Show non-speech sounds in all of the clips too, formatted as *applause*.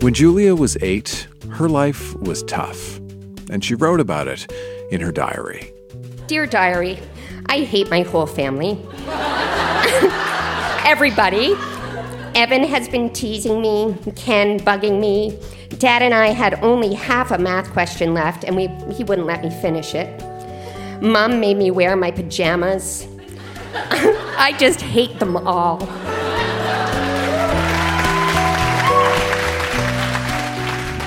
When Julia was eight, her life was tough, and she wrote about it in her diary. Dear diary, I hate my whole family. *laughs* Everybody. Evan has been teasing me, Ken bugging me. Dad and I had only half a math question left, and we, he wouldn't let me finish it. Mom made me wear my pajamas. *laughs* I just hate them all.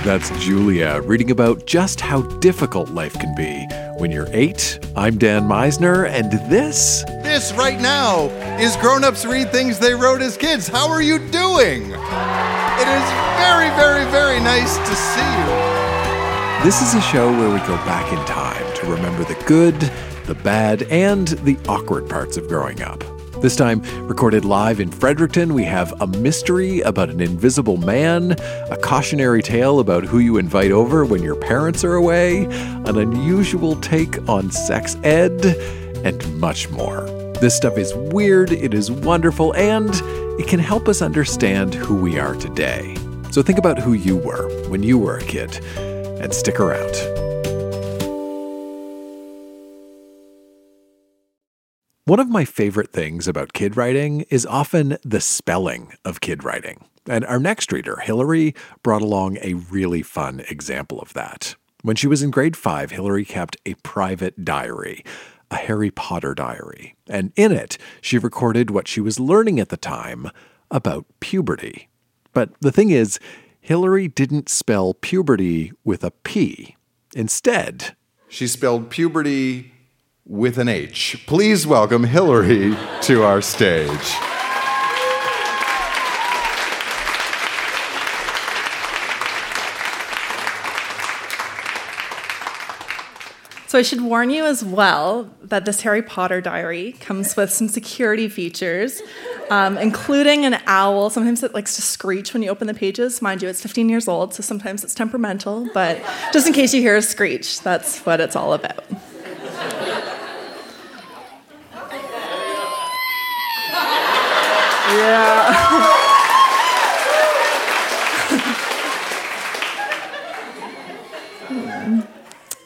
That's Julia reading about just how difficult life can be when you're eight. I'm Dan Misener, and this. This right now is Grown Ups Read Things They Wrote as Kids. How are you doing? It is very, very, very nice to see you. This is a show where we go back in time to remember the good, the bad, and the awkward parts of growing up. This time, recorded live in Fredericton, we have a mystery about an invisible man, a cautionary tale about who you invite over when your parents are away, an unusual take on sex ed, and much more. This stuff is weird, it is wonderful, and it can help us understand who we are today. So think about who you were when you were a kid, and stick around. One of my favorite things about kid writing is often the spelling of kid writing. And our next reader, Hillary, brought along a really fun example of that. When she was in grade five, Hillary kept a private diary, a Harry Potter diary. And in it, she recorded what she was learning at the time about puberty. But the thing is, Hillary didn't spell puberty with a P. Instead, She spelled puberty with an H. Please welcome Hillary to our stage. So I should warn you as well that this Harry Potter diary comes with some security features, um, including an owl. Sometimes it likes to screech when you open the pages. Mind you, it's 15 years old, so sometimes it's temperamental. But just in case you hear a screech, that's what it's all about. Yeah. *laughs*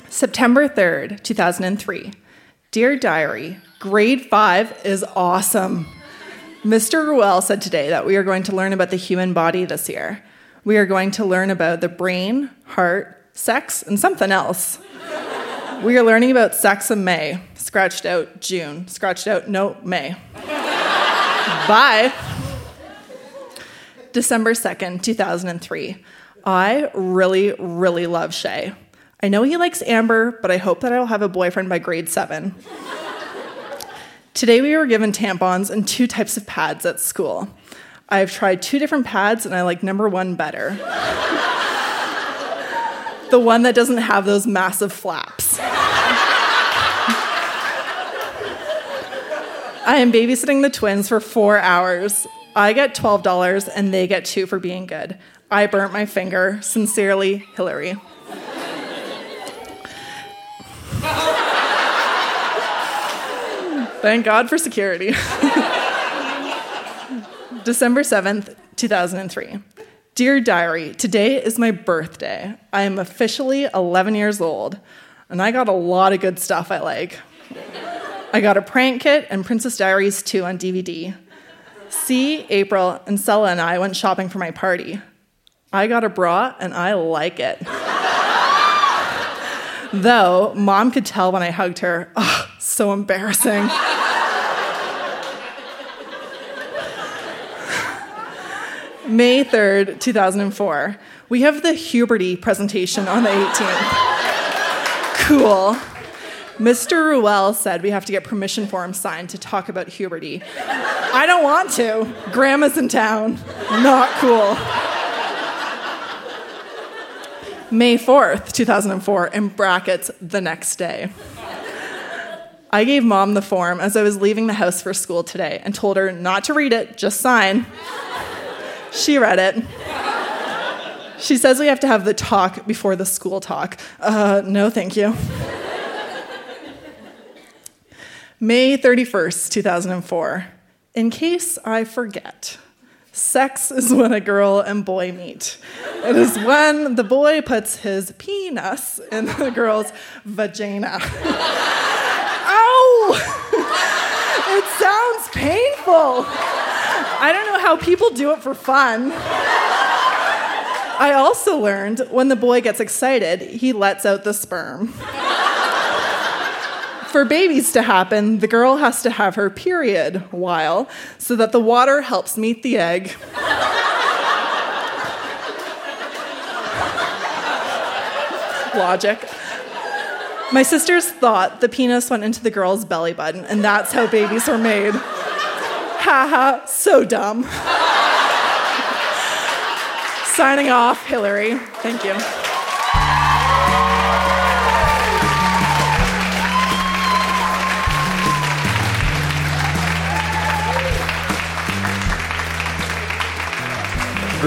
September 3rd, 2003. Dear Diary, grade five is awesome. Mr. Ruel said today that we are going to learn about the human body this year. We are going to learn about the brain, heart, sex, and something else. We are learning about sex in May. Scratched out June. Scratched out no May. Bye. December 2nd, 2003. I really, really love Shay. I know he likes Amber, but I hope that I will have a boyfriend by grade seven. Today we were given tampons and two types of pads at school. I've tried two different pads and I like number one better. *laughs* the one that doesn't have those massive flaps. I am babysitting the twins for four hours. I get $12 and they get two for being good. I burnt my finger. Sincerely, Hillary. *laughs* Thank God for security. *laughs* December 7th, 2003. Dear Diary, today is my birthday. I am officially 11 years old, and I got a lot of good stuff I like. I got a prank kit and Princess Diaries 2 on DVD. C, April, and Sella and I went shopping for my party. I got a bra, and I like it. Though, mom could tell when I hugged her. Ugh, so embarrassing. May 3rd, 2004. We have the Huberty presentation on the 18th. Cool. Mr. Ruel said we have to get permission forms signed to talk about Huberty. I don't want to. Grandma's in town. Not cool. May 4th, 2004, in brackets, the next day. I gave mom the form as I was leaving the house for school today and told her not to read it, just sign. She read it. She says we have to have the talk before the school talk. Uh, no, thank you. May 31st, 2004. In case I forget, Sex is when a girl and boy meet. It is when the boy puts his penis in the girl's vagina. Ow! It sounds painful. I don't know how people do it for fun. I also learned when the boy gets excited, he lets out the sperm. For babies to happen, the girl has to have her period while so that the water helps meet the egg. Logic. My sisters thought the penis went into the girl's belly button, and that's how babies are made. Haha, so dumb. Signing off, Hillary. Thank you.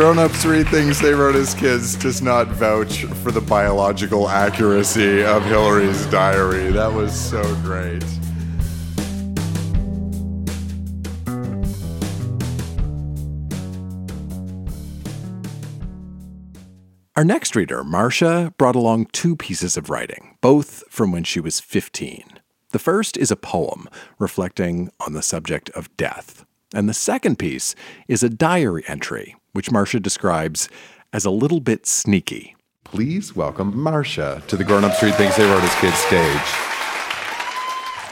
Grown ups read things they wrote as kids does not vouch for the biological accuracy of Hillary's diary. That was so great. Our next reader, Marsha, brought along two pieces of writing, both from when she was 15. The first is a poem reflecting on the subject of death. And the second piece is a diary entry, which Marsha describes as a little bit sneaky. Please welcome Marsha to the Grown Ups Read Things They Wrote as Kids stage.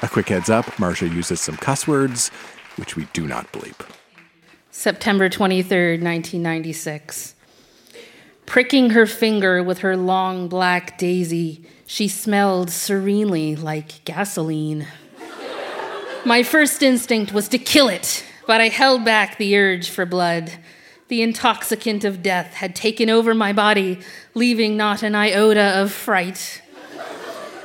A quick heads up Marcia uses some cuss words, which we do not bleep. September 23rd, 1996. Pricking her finger with her long black daisy, she smelled serenely like gasoline. My first instinct was to kill it, but I held back the urge for blood. The intoxicant of death had taken over my body, leaving not an iota of fright.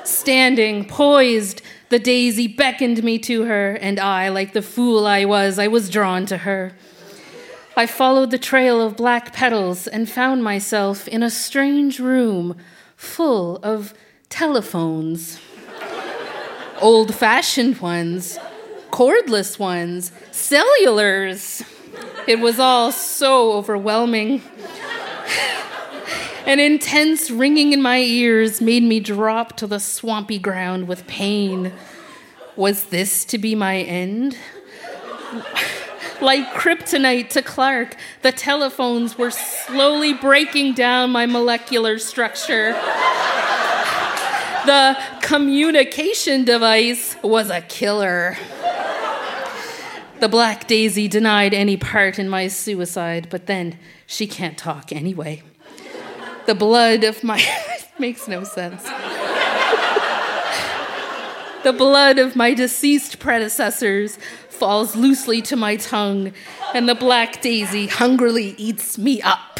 Standing, poised, the daisy beckoned me to her, and I, like the fool I was, I was drawn to her. I followed the trail of black petals and found myself in a strange room full of telephones. Old fashioned ones, cordless ones, cellulars. It was all so overwhelming. An intense ringing in my ears made me drop to the swampy ground with pain. Was this to be my end? Like kryptonite to Clark, the telephones were slowly breaking down my molecular structure. The communication device was a killer. The Black Daisy denied any part in my suicide, but then she can't talk anyway. The blood of my. *laughs* makes no sense. the blood of my deceased predecessors falls loosely to my tongue, and the black daisy hungrily eats me up.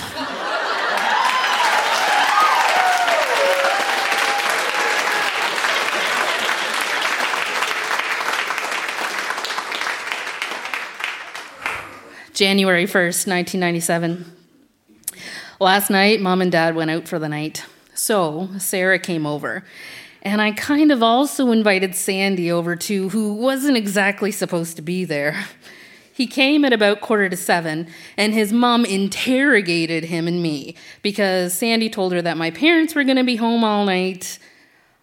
January 1st, 1997. Last night, mom and dad went out for the night. So, Sarah came over and I kind of also invited Sandy over too, who wasn't exactly supposed to be there. He came at about quarter to seven, and his mom interrogated him and me because Sandy told her that my parents were going to be home all night.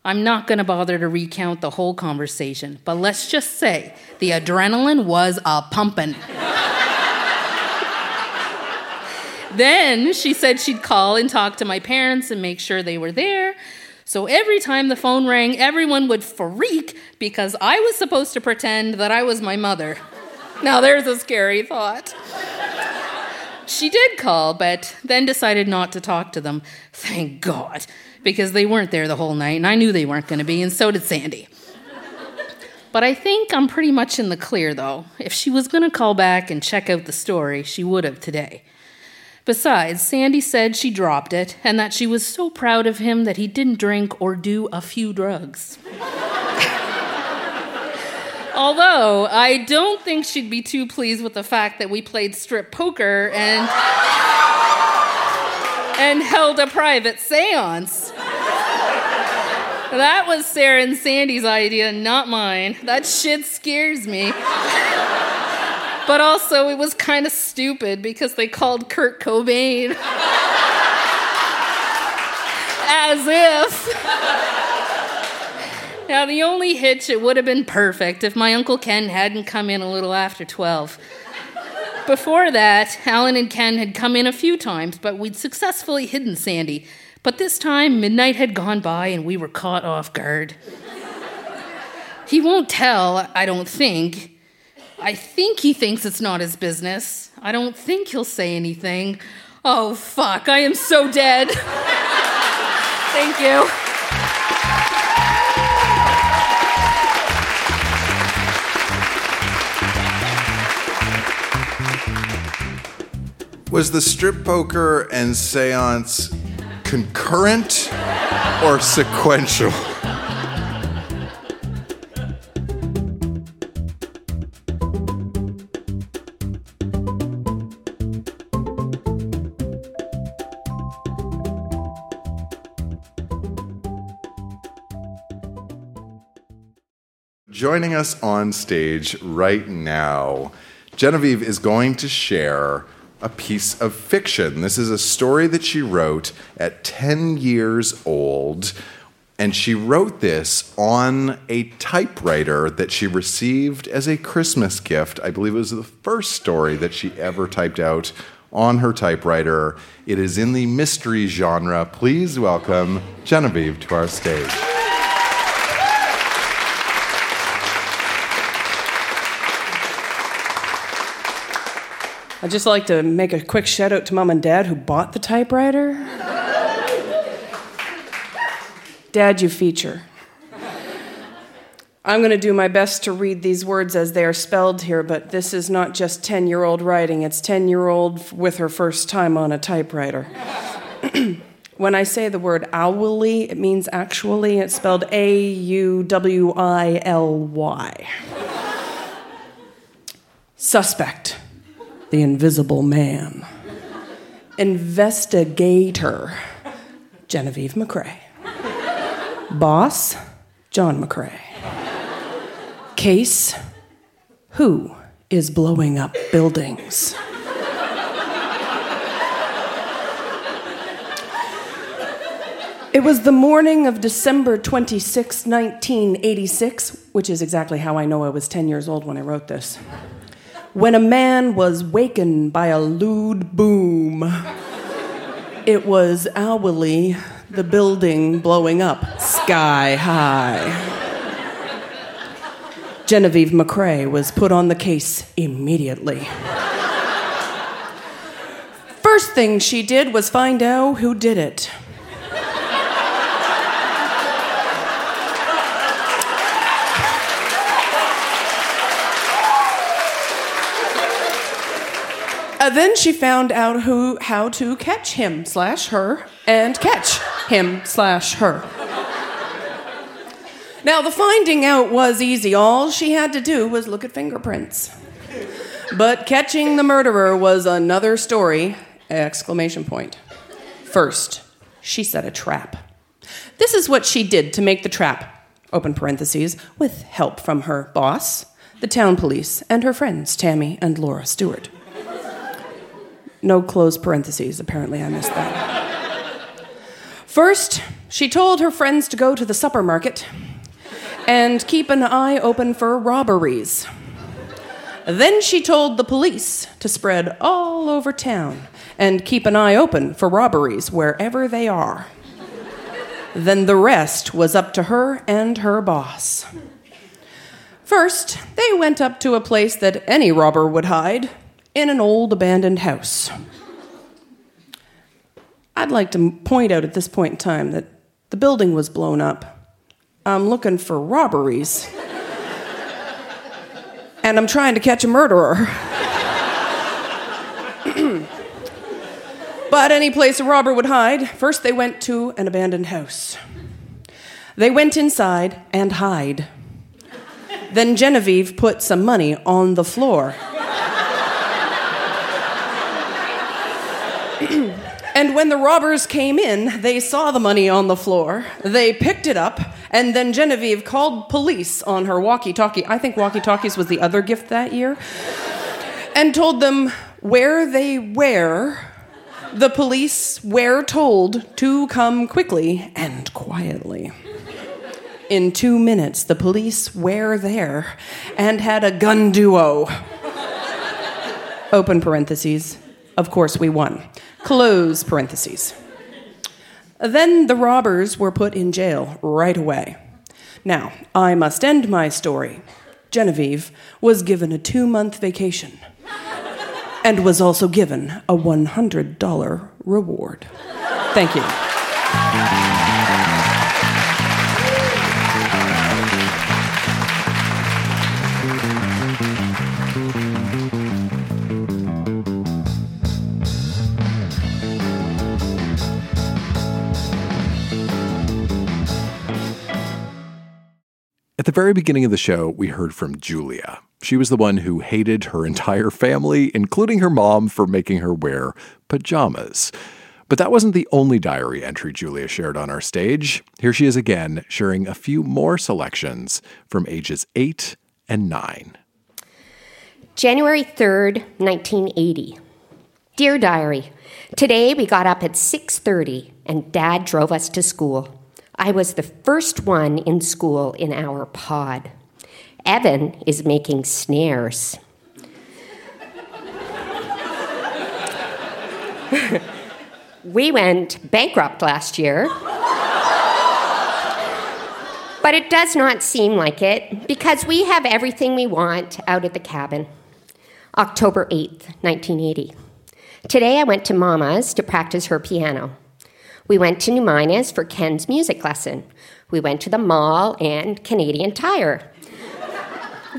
I'm not going to bother to recount the whole conversation, but let's just say the adrenaline was a pumping. Then she said she'd call and talk to my parents and make sure they were there. So every time the phone rang, everyone would freak because I was supposed to pretend that I was my mother. Now there's a scary thought. She did call, but then decided not to talk to them. Thank God, because they weren't there the whole night, and I knew they weren't going to be, and so did Sandy. But I think I'm pretty much in the clear, though. If she was going to call back and check out the story, she would have today. Besides, Sandy said she dropped it and that she was so proud of him that he didn't drink or do a few drugs. *laughs* Although I don't think she'd be too pleased with the fact that we played strip poker and and held a private séance. That was Sarah and Sandy's idea, not mine. That shit scares me. But also it was kind of stupid because they called Kurt Cobain. As if. Now, the only hitch, it would have been perfect if my Uncle Ken hadn't come in a little after 12. Before that, Alan and Ken had come in a few times, but we'd successfully hidden Sandy. But this time, midnight had gone by and we were caught off guard. He won't tell, I don't think. I think he thinks it's not his business. I don't think he'll say anything. Oh, fuck, I am so dead. *laughs* Thank you. Was the strip poker and seance concurrent or sequential? Joining us on stage right now, Genevieve is going to share a piece of fiction. This is a story that she wrote at 10 years old. And she wrote this on a typewriter that she received as a Christmas gift. I believe it was the first story that she ever typed out on her typewriter. It is in the mystery genre. Please welcome Genevieve to our stage. I'd just like to make a quick shout out to mom and dad who bought the typewriter. dad, you feature. I'm going to do my best to read these words as they are spelled here, but this is not just 10 year old writing, it's 10 year old with her first time on a typewriter. *clears throat* when I say the word owly, it means actually. It's spelled A U W I L Y. Suspect the invisible man. Investigator, Genevieve McCrae. Boss, John McCrae. Case, who is blowing up buildings? It was the morning of December 26, 1986, which is exactly how I know I was 10 years old when I wrote this when a man was wakened by a lewd boom. It was hourly the building blowing up sky high. Genevieve McCrae was put on the case immediately. First thing she did was find out who did it. Uh, then she found out who, how to catch him slash her and catch him slash her. Now, the finding out was easy. All she had to do was look at fingerprints. But catching the murderer was another story! Exclamation point. First, she set a trap. This is what she did to make the trap. Open parentheses, with help from her boss, the town police, and her friends, Tammy and Laura Stewart. No close parentheses, apparently I missed that. First, she told her friends to go to the supper market and keep an eye open for robberies. Then she told the police to spread all over town and keep an eye open for robberies wherever they are. Then the rest was up to her and her boss. First, they went up to a place that any robber would hide in an old abandoned house. I'd like to point out at this point in time that the building was blown up. I'm looking for robberies. and I'm trying to catch a murderer. *clears throat* but any place a robber would hide, first they went to an abandoned house. They went inside and hide. Then Genevieve put some money on the floor. *clears throat* And when the robbers came in, they saw the money on the floor. They picked it up, and then Genevieve called police on her walkie talkie. I think walkie talkies was the other gift that year. and told them where they were, the police were told to come quickly and quietly. In two minutes, the police were there and had a gun duo. Open parentheses. Of course, we won. Close parentheses. Then the robbers were put in jail right away. Now, I must end my story. Genevieve was given a two month vacation and was also given a $100 reward. Thank you. At the very beginning of the show, we heard from Julia. She was the one who hated her entire family, including her mom, for making her wear pajamas. But that wasn't the only diary entry Julia shared on our stage. Here she is again, sharing a few more selections from ages 8 and 9. January 3rd, 1980. Dear diary, today we got up at 6:30 and dad drove us to school. I was the first one in school in our pod. Evan is making snares. we went bankrupt last year. But it does not seem like it because we have everything we want out at the cabin. October 8th, 1980. Today I went to Mama's to practice her piano. We went to New Minas for Ken's music lesson. We went to the mall and Canadian Tire.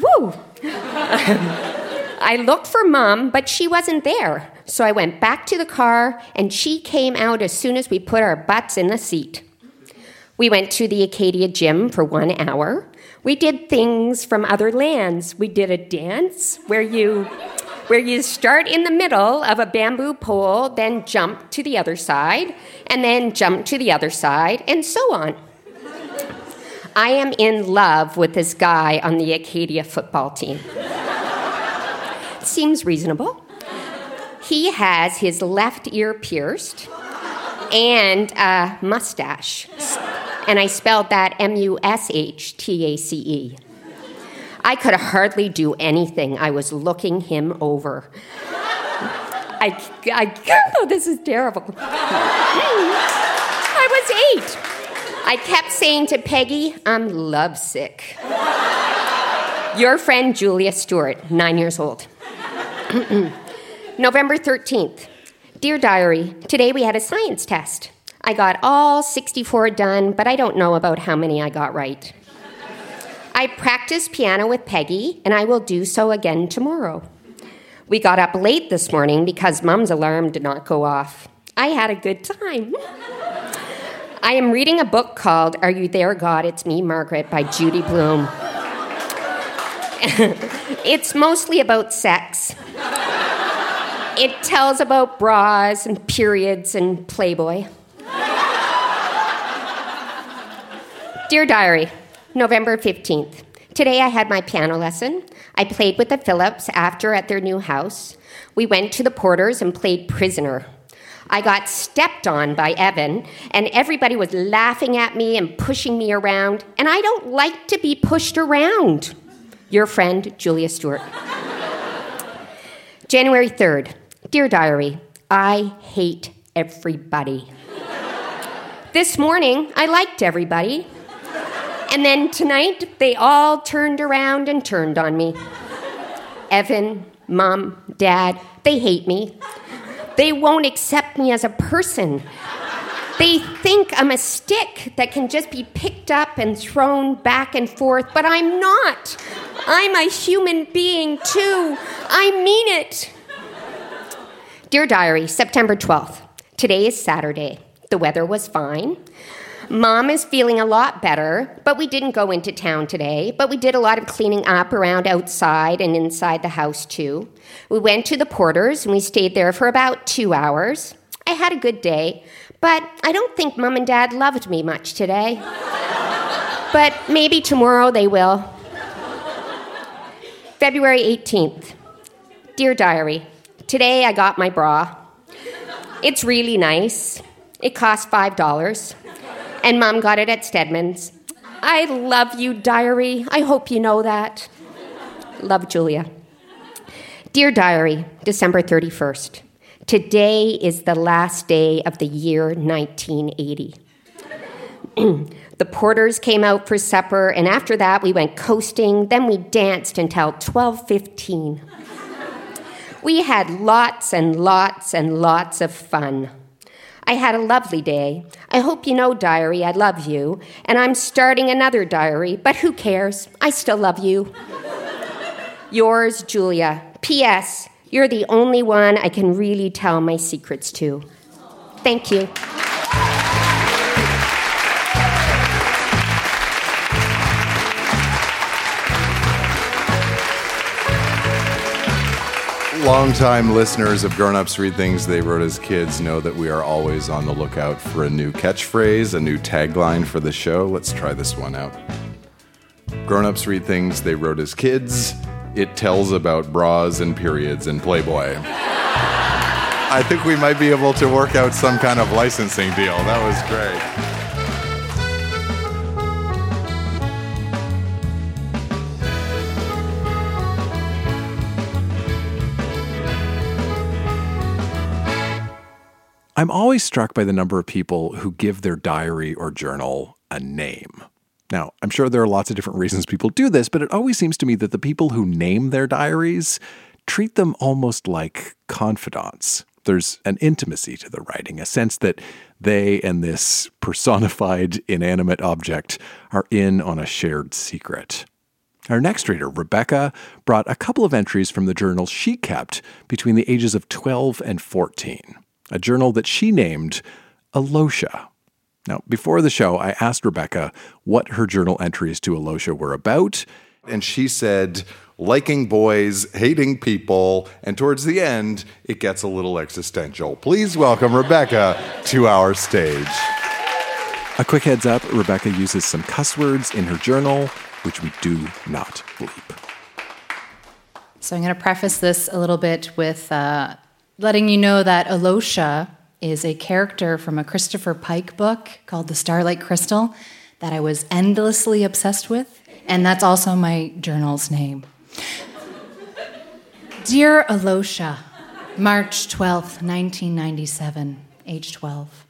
Woo! I looked for mom, but she wasn't there. So I went back to the car and she came out as soon as we put our butts in the seat. We went to the Acadia gym for one hour. We did things from other lands. We did a dance where you where you start in the middle of a bamboo pole, then jump to the other side, and then jump to the other side, and so on. I am in love with this guy on the Acadia football team. Seems reasonable. He has his left ear pierced and a mustache. And I spelled that M U S H T A C E. I could hardly do anything. I was looking him over. I, I, oh, this is terrible. I was eight. I kept saying to Peggy, I'm lovesick. Your friend Julia Stewart, nine years old. *clears throat* November 13th. Dear Diary, today we had a science test. I got all 64 done, but I don't know about how many I got right. I practiced piano with Peggy, and I will do so again tomorrow. We got up late this morning because Mom's alarm did not go off. I had a good time. *laughs* I am reading a book called Are You There, God? It's Me, Margaret by Judy Blume. *laughs* it's mostly about sex. *laughs* It tells about bras and periods and Playboy. Dear Diary, November 15th. Today I had my piano lesson. I played with the Phillips after at their new house. We went to the Porters and played Prisoner. I got stepped on by Evan, and everybody was laughing at me and pushing me around, and I don't like to be pushed around. Your friend, Julia Stewart. January 3rd. Dear Diary, I hate everybody. this morning, I liked everybody. And then tonight, they all turned around and turned on me. Evan, mom, dad, they hate me. They won't accept me as a person. They think I'm a stick that can just be picked up and thrown back and forth, but I'm not. I'm a human being too. I mean it. Dear Diary, September 12th. Today is Saturday. The weather was fine. Mom is feeling a lot better, but we didn't go into town today. But we did a lot of cleaning up around outside and inside the house, too. We went to the Porters and we stayed there for about two hours. I had a good day, but I don't think Mom and Dad loved me much today. *laughs* but maybe tomorrow they will. February 18th. Dear Diary, today I got my bra. It's really nice. It cost $5. And mom got it at Stedman's. I love you, Diary. I hope you know that. Love, Julia. Dear Diary, December 31st. Today is the last day of the year 1980. *clears throat* the porters came out for supper, and after that we went coasting. Then we danced until 12:15. we had lots and lots and lots of fun. I had a lovely day. I hope you know, diary, I love you. And I'm starting another diary, but who cares? I still love you. Yours, Julia. P.S. You're the only one I can really tell my secrets to. Thank you. Longtime listeners of Grown Ups Read Things They Wrote as Kids know that we are always on the lookout for a new catchphrase, a new tagline for the show. Let's try this one out. Grown Ups Read Things They Wrote as Kids. It tells about bras and periods in Playboy. I think we might be able to work out some kind of licensing deal. That was great. I'm always struck by the number of people who give their diary or journal a name. Now, I'm sure there are lots of different reasons people do this, but it always seems to me that the people who name their diaries treat them almost like confidants. There's an intimacy to the writing, a sense that they and this personified inanimate object are in on a shared secret. Our next reader, Rebecca, brought a couple of entries from the journal she kept between the ages of 12 and 14 a journal that she named Alosha. Now, before the show, I asked Rebecca what her journal entries to Alosha were about. And she said, liking boys, hating people, and towards the end, it gets a little existential. Please welcome Rebecca to our stage. A quick heads up Rebecca uses some cuss words in her journal, which we do not bleep. So I'm going to preface this a little bit with uh, letting you know that Alosha is a character from a Christopher Pike book called The Starlight Crystal that I was endlessly obsessed with, and that's also my journal's name. Dear Alosha, March 12th, 1997, age 12.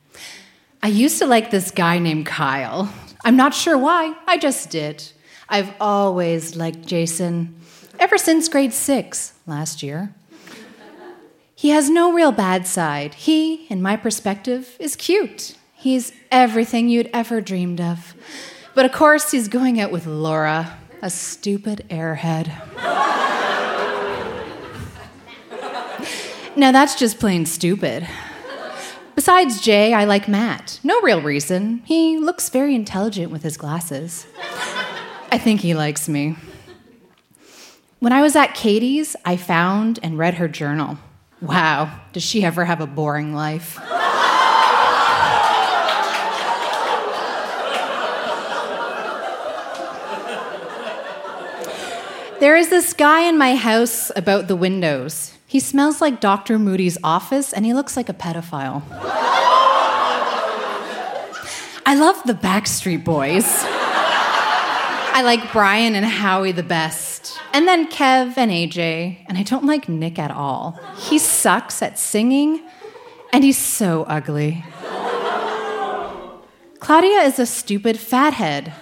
I used to like this guy named Kyle. I'm not sure why, I just did. I've always liked Jason, ever since grade six last year. He has no real bad side. He, in my perspective, is cute. He's everything you'd ever dreamed of. But of course, he's going out with Laura, a stupid airhead. *laughs* now, that's just plain stupid. Besides Jay, I like Matt. No real reason. He looks very intelligent with his glasses. I think he likes me. When I was at Katie's, I found and read her journal. Wow, does she ever have a boring life? there is this guy in my house about the windows. He smells like Dr. Moody's office and he looks like a pedophile. I love the Backstreet Boys. I like Brian and Howie the best. And then Kev and AJ. And I don't like Nick at all. He sucks at singing, and he's so ugly. Claudia is a stupid fathead.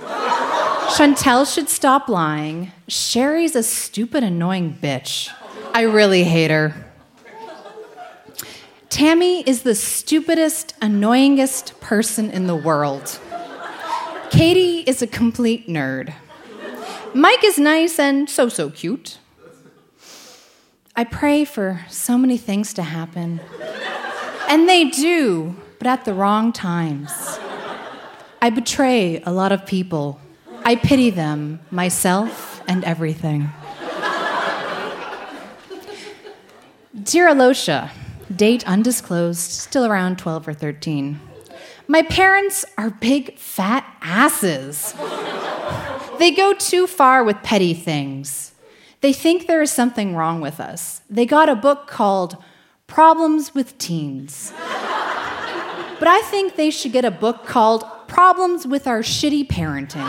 Chantel should stop lying. Sherry's a stupid, annoying bitch. I really hate her. Tammy is the stupidest, annoyingest person in the world. Katie is a complete nerd. Mike is nice and so, so cute. I pray for so many things to happen. And they do, but at the wrong times. I betray a lot of people. I pity them, myself, and everything. Dear Alosha, date undisclosed, still around 12 or 13. My parents are big fat asses. They go too far with petty things. They think there is something wrong with us. They got a book called Problems with Teens. but I think they should get a book called Problems with Our Shitty Parenting.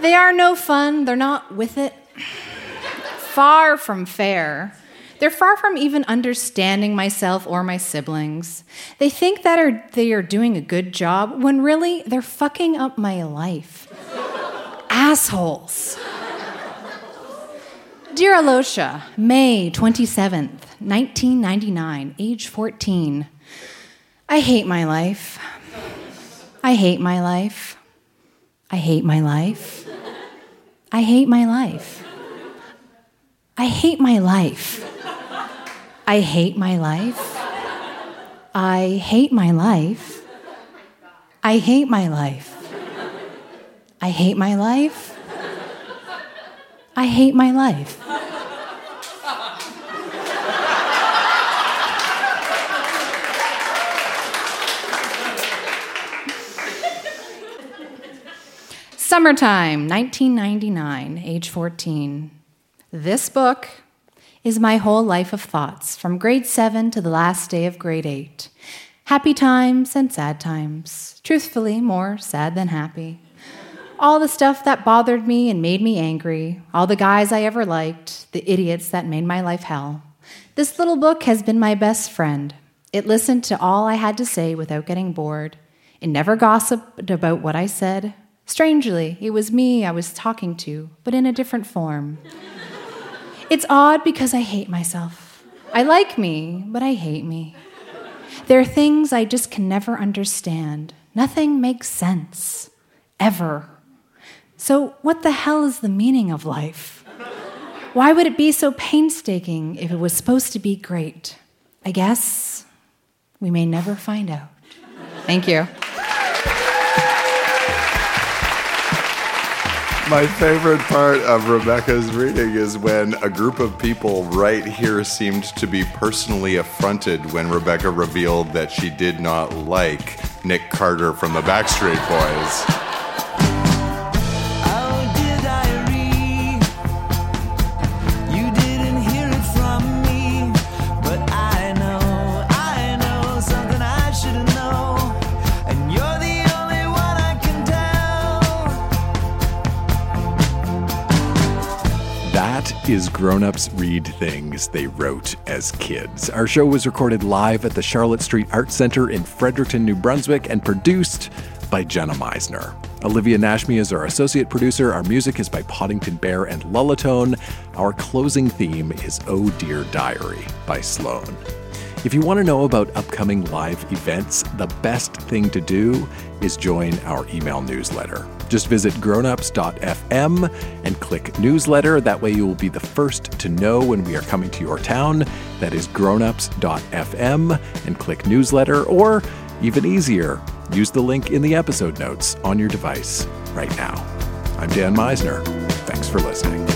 They are no fun. They're not with it. Far from fair. They're far from even understanding myself or my siblings. They think that are, they are doing a good job when really they're fucking up my life. *laughs* Assholes. Dear Alosha, May 27th, 1999, age 14. I hate my life. I hate my life. I hate my life. I hate my life. I hate my life. I hate my life. I hate my life. I hate my life. I hate my life. I hate my life. Summertime, 1999, age 14. This book is my whole life of thoughts from grade 7 to the last day of grade 8. Happy times and sad times. Truthfully, more sad than happy. All the stuff that bothered me and made me angry, all the guys I ever liked, the idiots that made my life hell. This little book has been my best friend. It listened to all I had to say without getting bored. It never gossiped about what I said. Strangely, it was me I was talking to, but in a different form. It's odd because I hate myself. I like me, but I hate me. There are things I just can never understand. Nothing makes sense. Ever. So, what the hell is the meaning of life? Why would it be so painstaking if it was supposed to be great? I guess we may never find out. Thank you. My favorite part of Rebecca's reading is when a group of people right here seemed to be personally affronted when Rebecca revealed that she did not like Nick Carter from the Backstreet Boys. Is Grown Ups Read Things They Wrote as Kids. Our show was recorded live at the Charlotte Street Art Center in Fredericton, New Brunswick, and produced by Jenna Misener. Olivia Nashmi is our associate producer. Our music is by Podington Bear and Lullatone. Our closing theme is Oh Dear Diary by Sloan. If you want to know about upcoming live events, the best thing to do is join our email newsletter. Just visit grownups.fm and click newsletter. That way, you will be the first to know when we are coming to your town. That is grownups.fm and click newsletter, or even easier, use the link in the episode notes on your device right now. I'm Dan Misener. Thanks for listening.